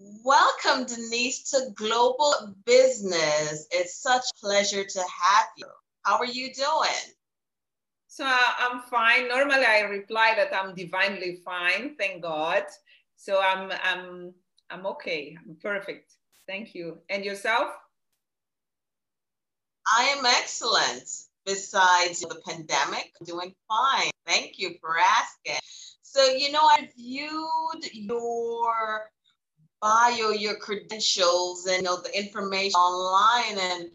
Welcome, Denise, to Global Business. It's such a pleasure to have you. How are you doing? So I'm fine. Normally, I reply that I'm divinely fine, thank God. So I'm I'm I'm okay. I'm perfect. Thank you. And yourself? I am excellent. Besides the pandemic, I'm doing fine. Thank you for asking. So, you know, I viewed your bio, your credentials, and you know, the information online. And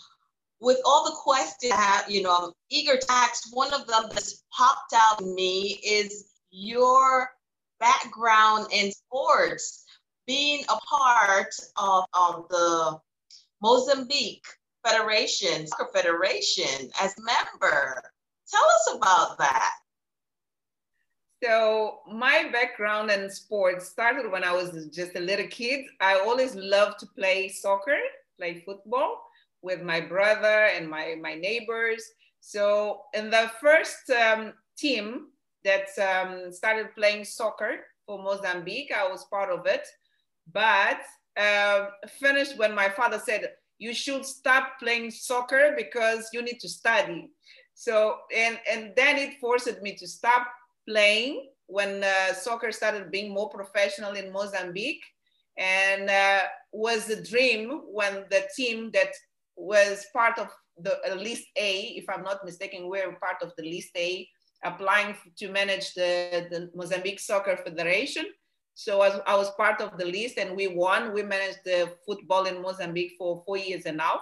with all the questions have, you know, I'm eager to ask. One of them that's popped out to me is your background in sports, being a part of um, the Mozambique Federation, Soccer Federation as member. Tell us about that. So my background in sports started when I was just a little kid. I always loved to play soccer, play football with my brother and my, my neighbors. So in the first um, team that um, started playing soccer for Mozambique, I was part of it, but uh, finished when my father said, you should stop playing soccer because you need to study. So, and, and then it forced me to stop playing when uh, soccer started being more professional in Mozambique and uh, was a dream when the team that was part of the uh, list A, if I'm not mistaken, we're part of the list A, applying to manage the, the Mozambique Soccer Federation. So I was, I was part of the list and we won. We managed the football in Mozambique for four years and a half.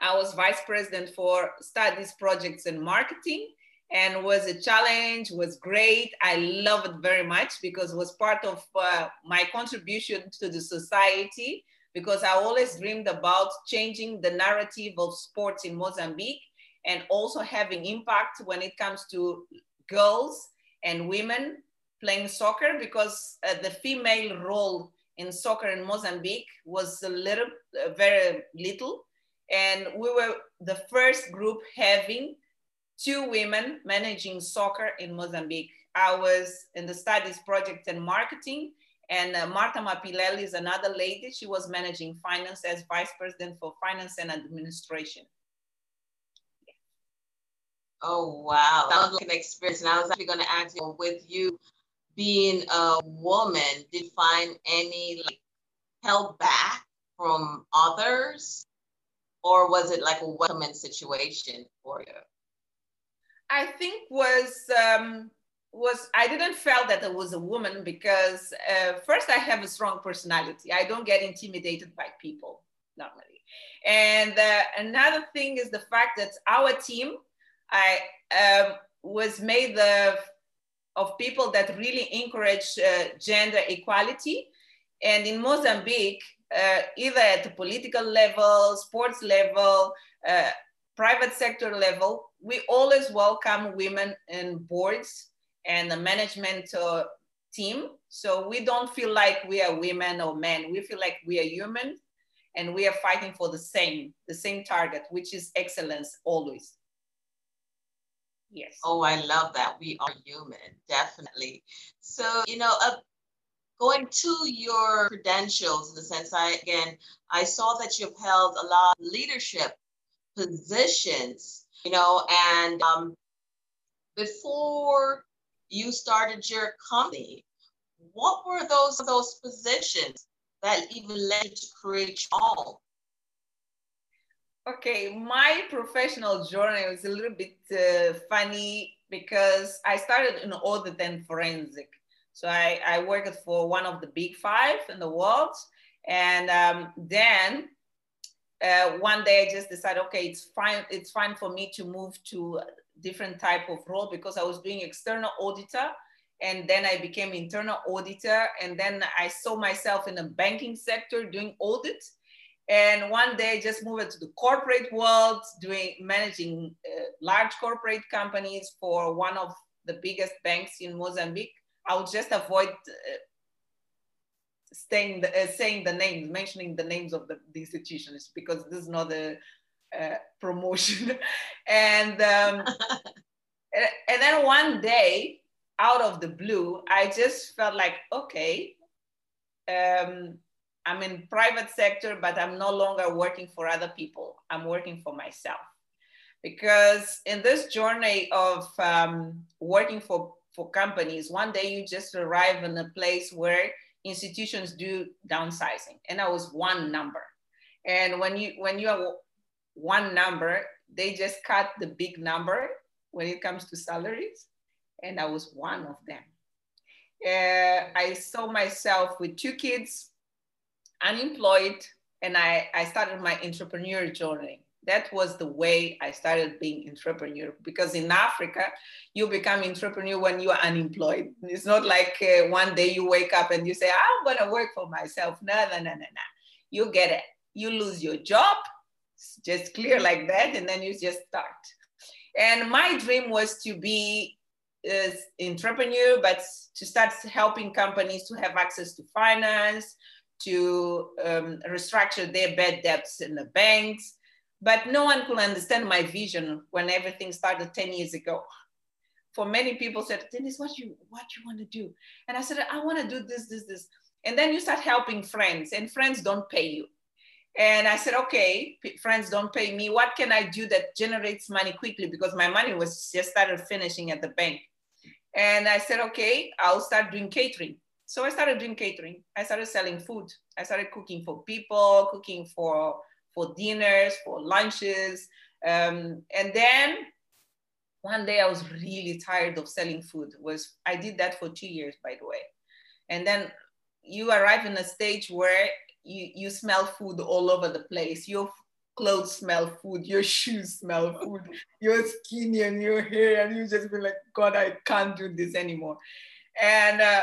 I was vice president for studies, projects, and marketing and was a challenge was great. I love it very much because it was part of uh, my contribution to the society because i always dreamed about changing the narrative of sports in mozambique and also having impact when it comes to girls and women playing soccer because uh, the female role in soccer in mozambique was a little uh, very little. And we were the first group having two women managing soccer in Mozambique. I was in the studies project and marketing, and uh, Marta Mapileli is another lady. She was managing finance as vice president for finance and administration. Oh, wow. That was like an experience. And I was actually going to ask you, with you being a woman, did you find any like held back from others? Or was it like a welcoming situation for you? I think was um, was I didn't feel that I was a woman because uh, first I have a strong personality. I don't get intimidated by people normally, and uh, another thing is the fact that our team I um, was made of of people that really encourage uh, gender equality, and in Mozambique, uh, either at the political level, sports level, uh, private sector level, we always welcome women in boards and the management uh, team. So we don't feel like we are women or men. We feel like we are human and we are fighting for the same, the same target, which is excellence always. Yes. Oh, I love that. We are human, definitely. So, you know, uh, going to your credentials in the sense I, again, I saw that you've held a lot of leadership positions, you know, and um, before you started your company, what were those those positions that even led you to create all? Okay, my professional journey was a little bit uh, funny because I started in audit and forensic. So I, I worked for one of the big five in the world. And um, then uh, one day I just decided, okay, it's fine. It's fine for me to move to a different type of role because I was doing external auditor and then I became internal auditor. And then I saw myself in the banking sector doing audit. And one day I just moved to the corporate world, doing managing uh, large corporate companies for one of the biggest banks in Mozambique. I would just avoid uh, saying the, uh, saying the names, mentioning the names of the, the institutions because this is not a uh, promotion. and um, and, and then one day, out of the blue, I just felt like, okay, um, I'm in private sector, but I'm no longer working for other people. I'm working for myself. Because in this journey of um, working for, for companies, one day you just arrive in a place where institutions do downsizing. And I was one number. And when you when you are one number, they just cut the big number when it comes to salaries. And I was one of them. Uh, I saw myself with two kids, unemployed, and I, I started my entrepreneurial journey. That was the way I started being entrepreneur because in Africa, you become entrepreneur when you are unemployed. It's not like uh, one day you wake up and you say, I'm gonna work for myself. No, no, no, no, no. You get it. You lose your job, it's just clear like that, and then you just start. And my dream was to be an entrepreneur, but to start helping companies to have access to finance, to um, restructure their bad debts in the banks. But no one could understand my vision when everything started 10 years ago. For many people said, Denise, what you what you want to do? And I said, I want to do this, this, this. And then you start helping friends, and friends don't pay you. And I said, okay, friends don't pay me. What can I do that generates money quickly? Because my money was just started finishing at the bank. And I said, okay, I'll start doing catering. So I started doing catering. I started selling food. I started cooking for people, cooking for, for dinners, for lunches. Um, and then one day I was really tired of selling food. Was I did that for two years, by the way. And then you arrive in a stage where you, you smell food all over the place. Your clothes smell food, your shoes smell food, your skin and your hair, and you just be like, God, I can't do this anymore. And uh,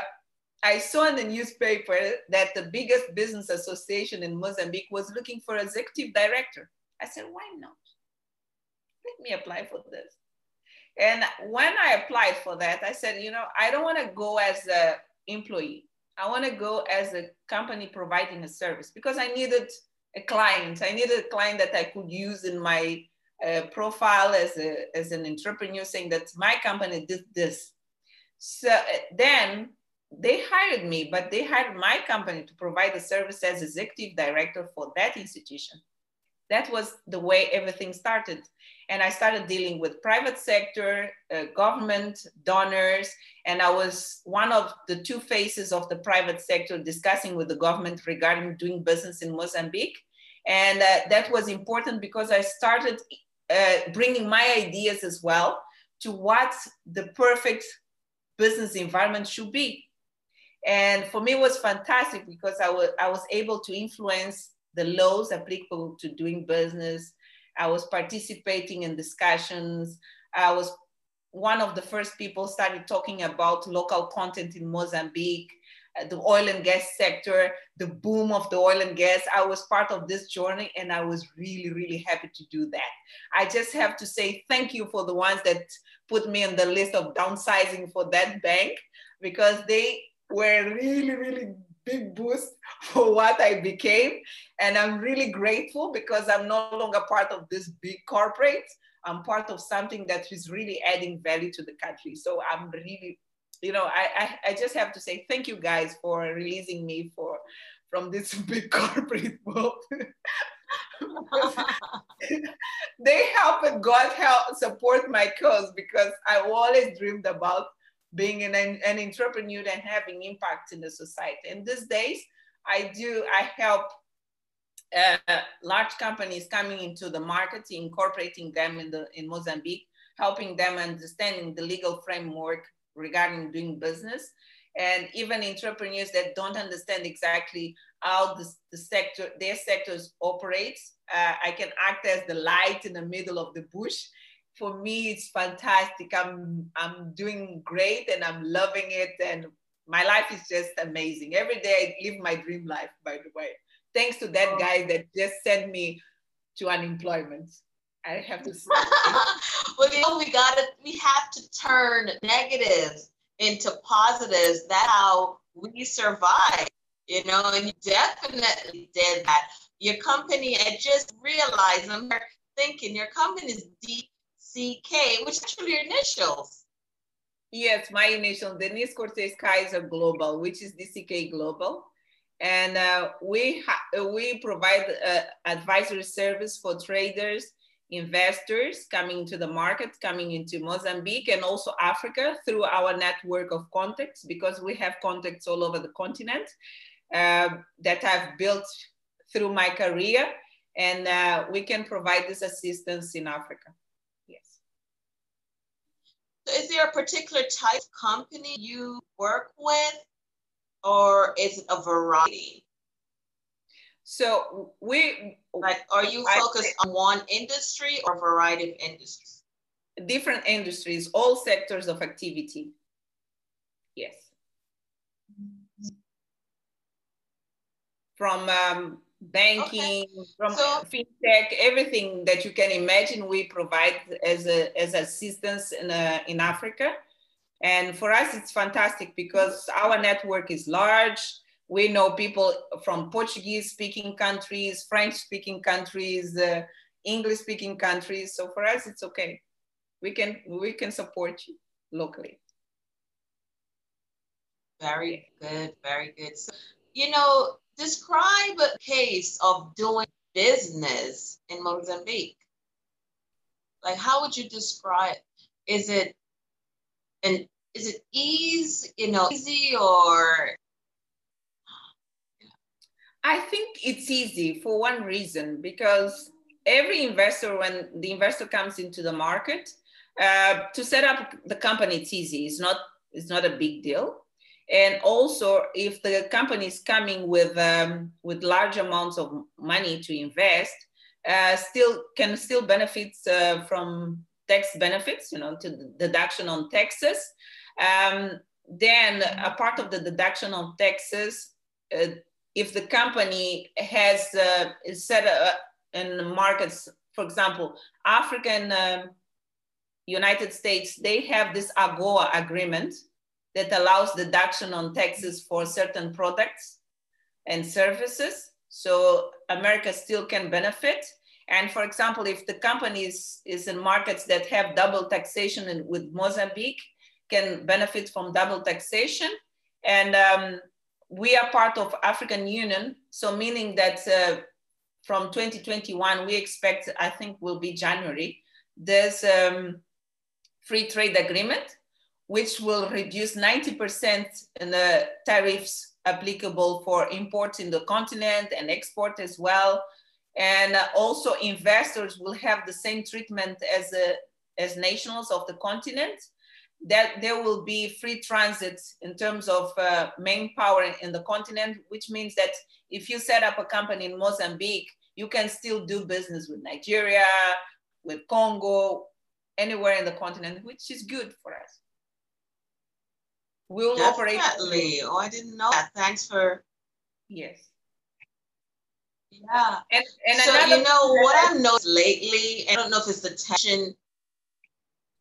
I saw in the newspaper that the biggest business association in Mozambique was looking for executive director. I said, why not? Let me apply for this. And when I applied for that, I said, you know, I don't want to go as an employee. I want to go as a company providing a service because I needed a client. I needed a client that I could use in my uh, profile as, a, as an entrepreneur saying that my company did this. So uh, then they hired me, but they hired my company to provide the service as executive director for that institution. That was the way everything started. And I started dealing with private sector, uh, government, donors, and I was one of the two faces of the private sector discussing with the government regarding doing business in Mozambique. And uh, that was important because I started uh, bringing my ideas as well to what the perfect business environment should be. And for me, it was fantastic because I was, I was able to influence the laws applicable to doing business. I was participating in discussions. I was one of the first people started talking about local content in Mozambique, uh, the oil and gas sector, the boom of the oil and gas. I was part of this journey and I was really, really happy to do that. I just have to say thank you for the ones that put me on the list of downsizing for that bank because they were really, really big boost for what I became. And I'm really grateful because I'm no longer part of this big corporate. I'm part of something that is really adding value to the country. So I'm really, you know, I, I, I just have to say thank you guys for releasing me for from this big corporate world. they help and God help support my cause because I always dreamed about being an, an entrepreneur and having impact in the society. And these days, I do, I help uh, large companies coming into the market, incorporating them in, the, in Mozambique, helping them understanding the legal framework regarding doing business. And even entrepreneurs that don't understand exactly how the, the sector, their sectors operates, uh, I can act as the light in the middle of the bush for me it's fantastic. I'm i'm doing great and i'm loving it. And my life is just amazing. Every day i live my dream life by the way. Thanks to that oh. guy that just sent me to unemployment. I have to say. Well you know we gotta we have to turn negatives into positives. That's how we survive you know and you definitely did that. Your company i just realized i'm thinking your company is deep CK, which actually your initials. Yes, my initial, Denise Cortês-Keyser Global, which is DCK Global. And uh, we, we provide uh, advisory service for traders, investors coming to the market, coming into Mozambique and also Africa through our network of contacts because we have contacts all over the continent uh, that I've built through my career and uh, we can provide this assistance in Africa. So is there a particular type of company you work with or is it a variety? So we like are you focused I, on one industry or variety of industries? Different industries, all sectors of activity. Yes. From um, banking, okay. from so, fintech, everything that you can imagine, we provide as a, as assistance in, a, in Africa. And for us, it's fantastic because our network is large. We know people from Portuguese speaking countries, French speaking countries, uh, English speaking countries. So for us, it's okay. We can, we can support you locally. Very good, very good. So, you know, describe a case of doing business in Mozambique. Like, how would you describe? Is it and is it easy, you know, easy or? I think it's easy for one reason because every investor, when the investor comes into the market, uh, to set up the company, it's easy. It's not. It's not a big deal. And also, if the company is coming with um, with large amounts of money to invest, uh, still can still benefit uh, from tax benefits, you know, to deduction on taxes. Um, then a part of the deduction on taxes, uh, if the company has uh, set up in markets, for example, African um, United States, they have this AGOA agreement that allows deduction on taxes for certain products and services. So America still can benefit. And for example, if the company is, is in markets that have double taxation and with Mozambique, can benefit from double taxation. And um, we are part of African Union, so meaning that uh, from 2021, we expect, I think will be January, there's um, free trade agreement, which will reduce 90% in the tariffs applicable for imports in the continent and export as well. And also investors will have the same treatment as, a, as nationals of the continent, that there will be free transit in terms of uh, main power in the continent, which means that if you set up a company in Mozambique, you can still do business with Nigeria, with Congo, anywhere in the continent, which is good for us. We'll Definitely. operate. Oh, I didn't know that. Thanks for. Yes. Yeah. And, and so, you know, what I've noticed lately, I don't know if it's the tension.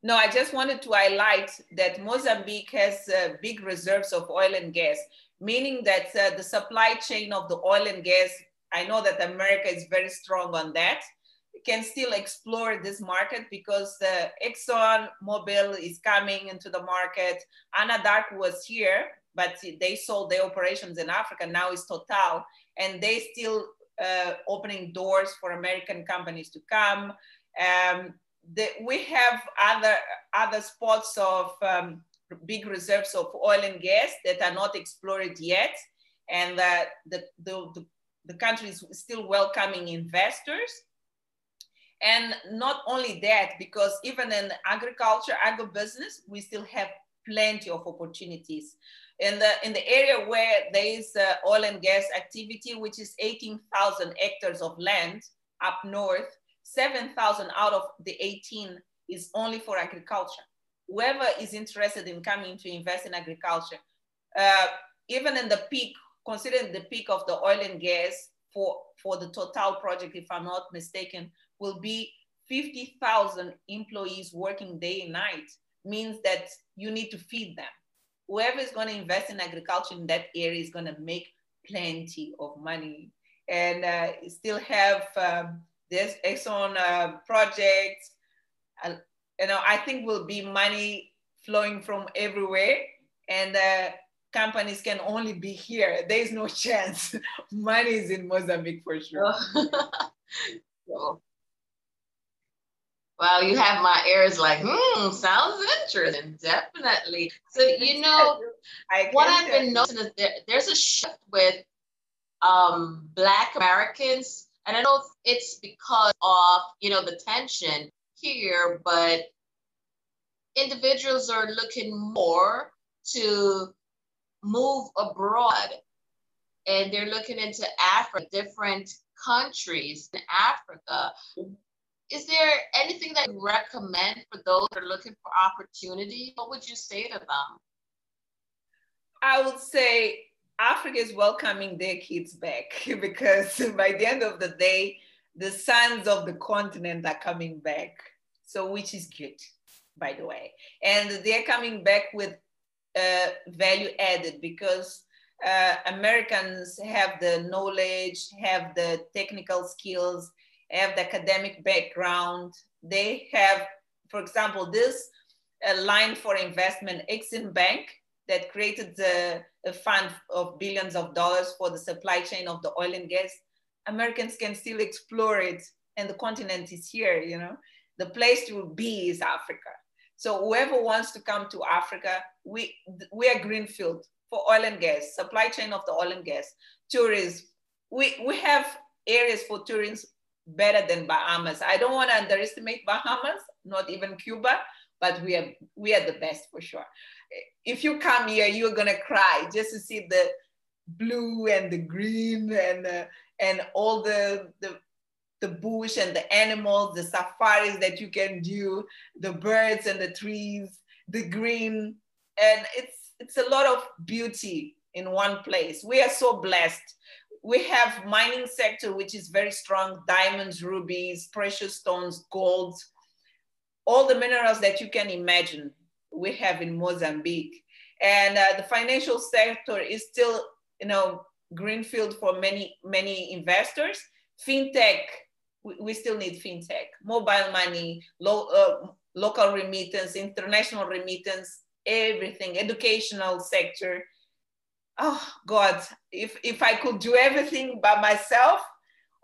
No, I just wanted to highlight that Mozambique has uh, big reserves of oil and gas, meaning that uh, the supply chain of the oil and gas, I know that America is very strong on that, can still explore this market because the Exxon Mobil is coming into the market. Anadarko was here, but they sold their operations in Africa. Now it's Total, and they still uh, opening doors for American companies to come. Um, the, we have other other spots of um, big reserves of oil and gas that are not explored yet, and uh, the, the, the the country is still welcoming investors. And not only that, because even in agriculture, agribusiness, we still have plenty of opportunities. In the, in the area where there is uh, oil and gas activity, which is 18,000 hectares of land up north, 7,000 out of the 18 is only for agriculture. Whoever is interested in coming to invest in agriculture, uh, even in the peak, considering the peak of the oil and gas for, for the Total project, if I'm not mistaken, will be 50,000 employees working day and night means that you need to feed them. Whoever is going to invest in agriculture in that area is going to make plenty of money and uh, still have um, this Exxon uh, project. Uh, you know, I think will be money flowing from everywhere. And uh, companies can only be here. There's no chance. Money is in Mozambique for sure. well, you have my ears like, hmm, sounds interesting. Definitely. So, you know, what I've been noticing is there, there's a shift with um, Black Americans. And I know it's because of, you know, the tension here, but individuals are looking more to move abroad and they're looking into Africa, different countries in Africa. Is there anything that you recommend for those that are looking for opportunity? What would you say to them? I would say Africa is welcoming their kids back because by the end of the day, the sons of the continent are coming back. So, which is good, by the way. And they're coming back with uh, value added because uh, Americans have the knowledge, have the technical skills, have the academic background. They have, for example, this uh, line for investment, Exim Bank, that created the, a fund of billions of dollars for the supply chain of the oil and gas. Americans can still explore it, and the continent is here. You know, the place to be is Africa. So whoever wants to come to Africa, we, we are greenfield for oil and gas, supply chain of the oil and gas, tourism. We, we have areas for tourism better than Bahamas. I don't want to underestimate Bahamas, not even Cuba, but we are, we are the best for sure. If you come here, you're gonna cry just to see the blue and the green and, uh, and all the, the the bush and the animals, the safaris that you can do, the birds and the trees, the green, and it's it's a lot of beauty in one place. We are so blessed. We have mining sector which is very strong, diamonds, rubies, precious stones, gold, all the minerals that you can imagine we have in Mozambique. And uh, the financial sector is still, you know, greenfield for many, many investors. FinTech we, still need fintech, mobile money, uh, local remittance, international remittance, everything, educational sector. Oh God, if if I could do everything by myself,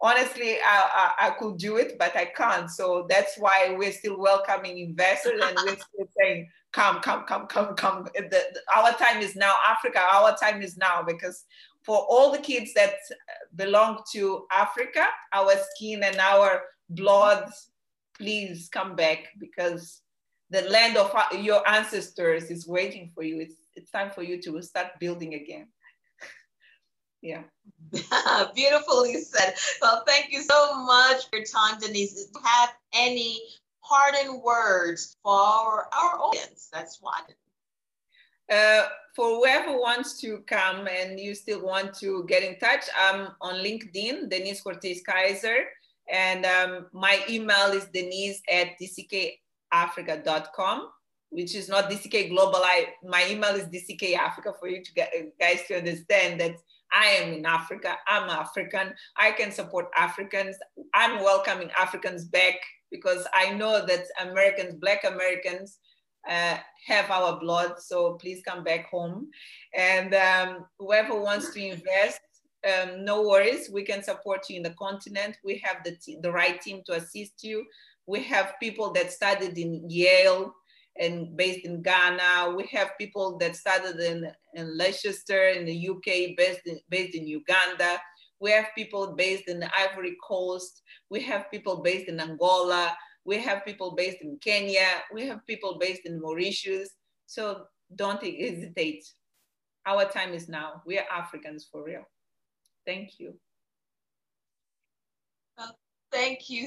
honestly, I, I, I, could do it, but I can't. So that's why we're still welcoming investors and we're still saying, come, come, come, come, come. The, the, our time is now, Africa, our time is now because for all the kids that belong to Africa, our skin and our blood, please come back because the land of your ancestors is waiting for you. It's, it's time for you to start building again. yeah. Beautifully said. Well, thank you so much for your time, Denise. Do you have any parting words for our, our audience? That's why. Uh, for whoever wants to come and you still want to get in touch, I'm on LinkedIn, Denise Cortês-Keyser, and um, my email is denise at dckafrica.com, which is not DCK Global. I, my email is DCK Africa for you to get, guys to understand that I am in Africa. I'm African. I can support Africans. I'm welcoming Africans back because I know that Americans, Black Americans, uh, have our blood. So please come back home. And um, whoever wants to invest, um, no worries. We can support you in the continent. We have the, the right team to assist you. We have people that studied in Yale and based in Ghana. We have people that started in, in Leicester in the UK, based in, based in Uganda. We have people based in the Ivory Coast. We have people based in Angola. We have people based in Kenya. We have people based in Mauritius. So don't hesitate. Our time is now. We are Africans for real. Thank you. Well, thank you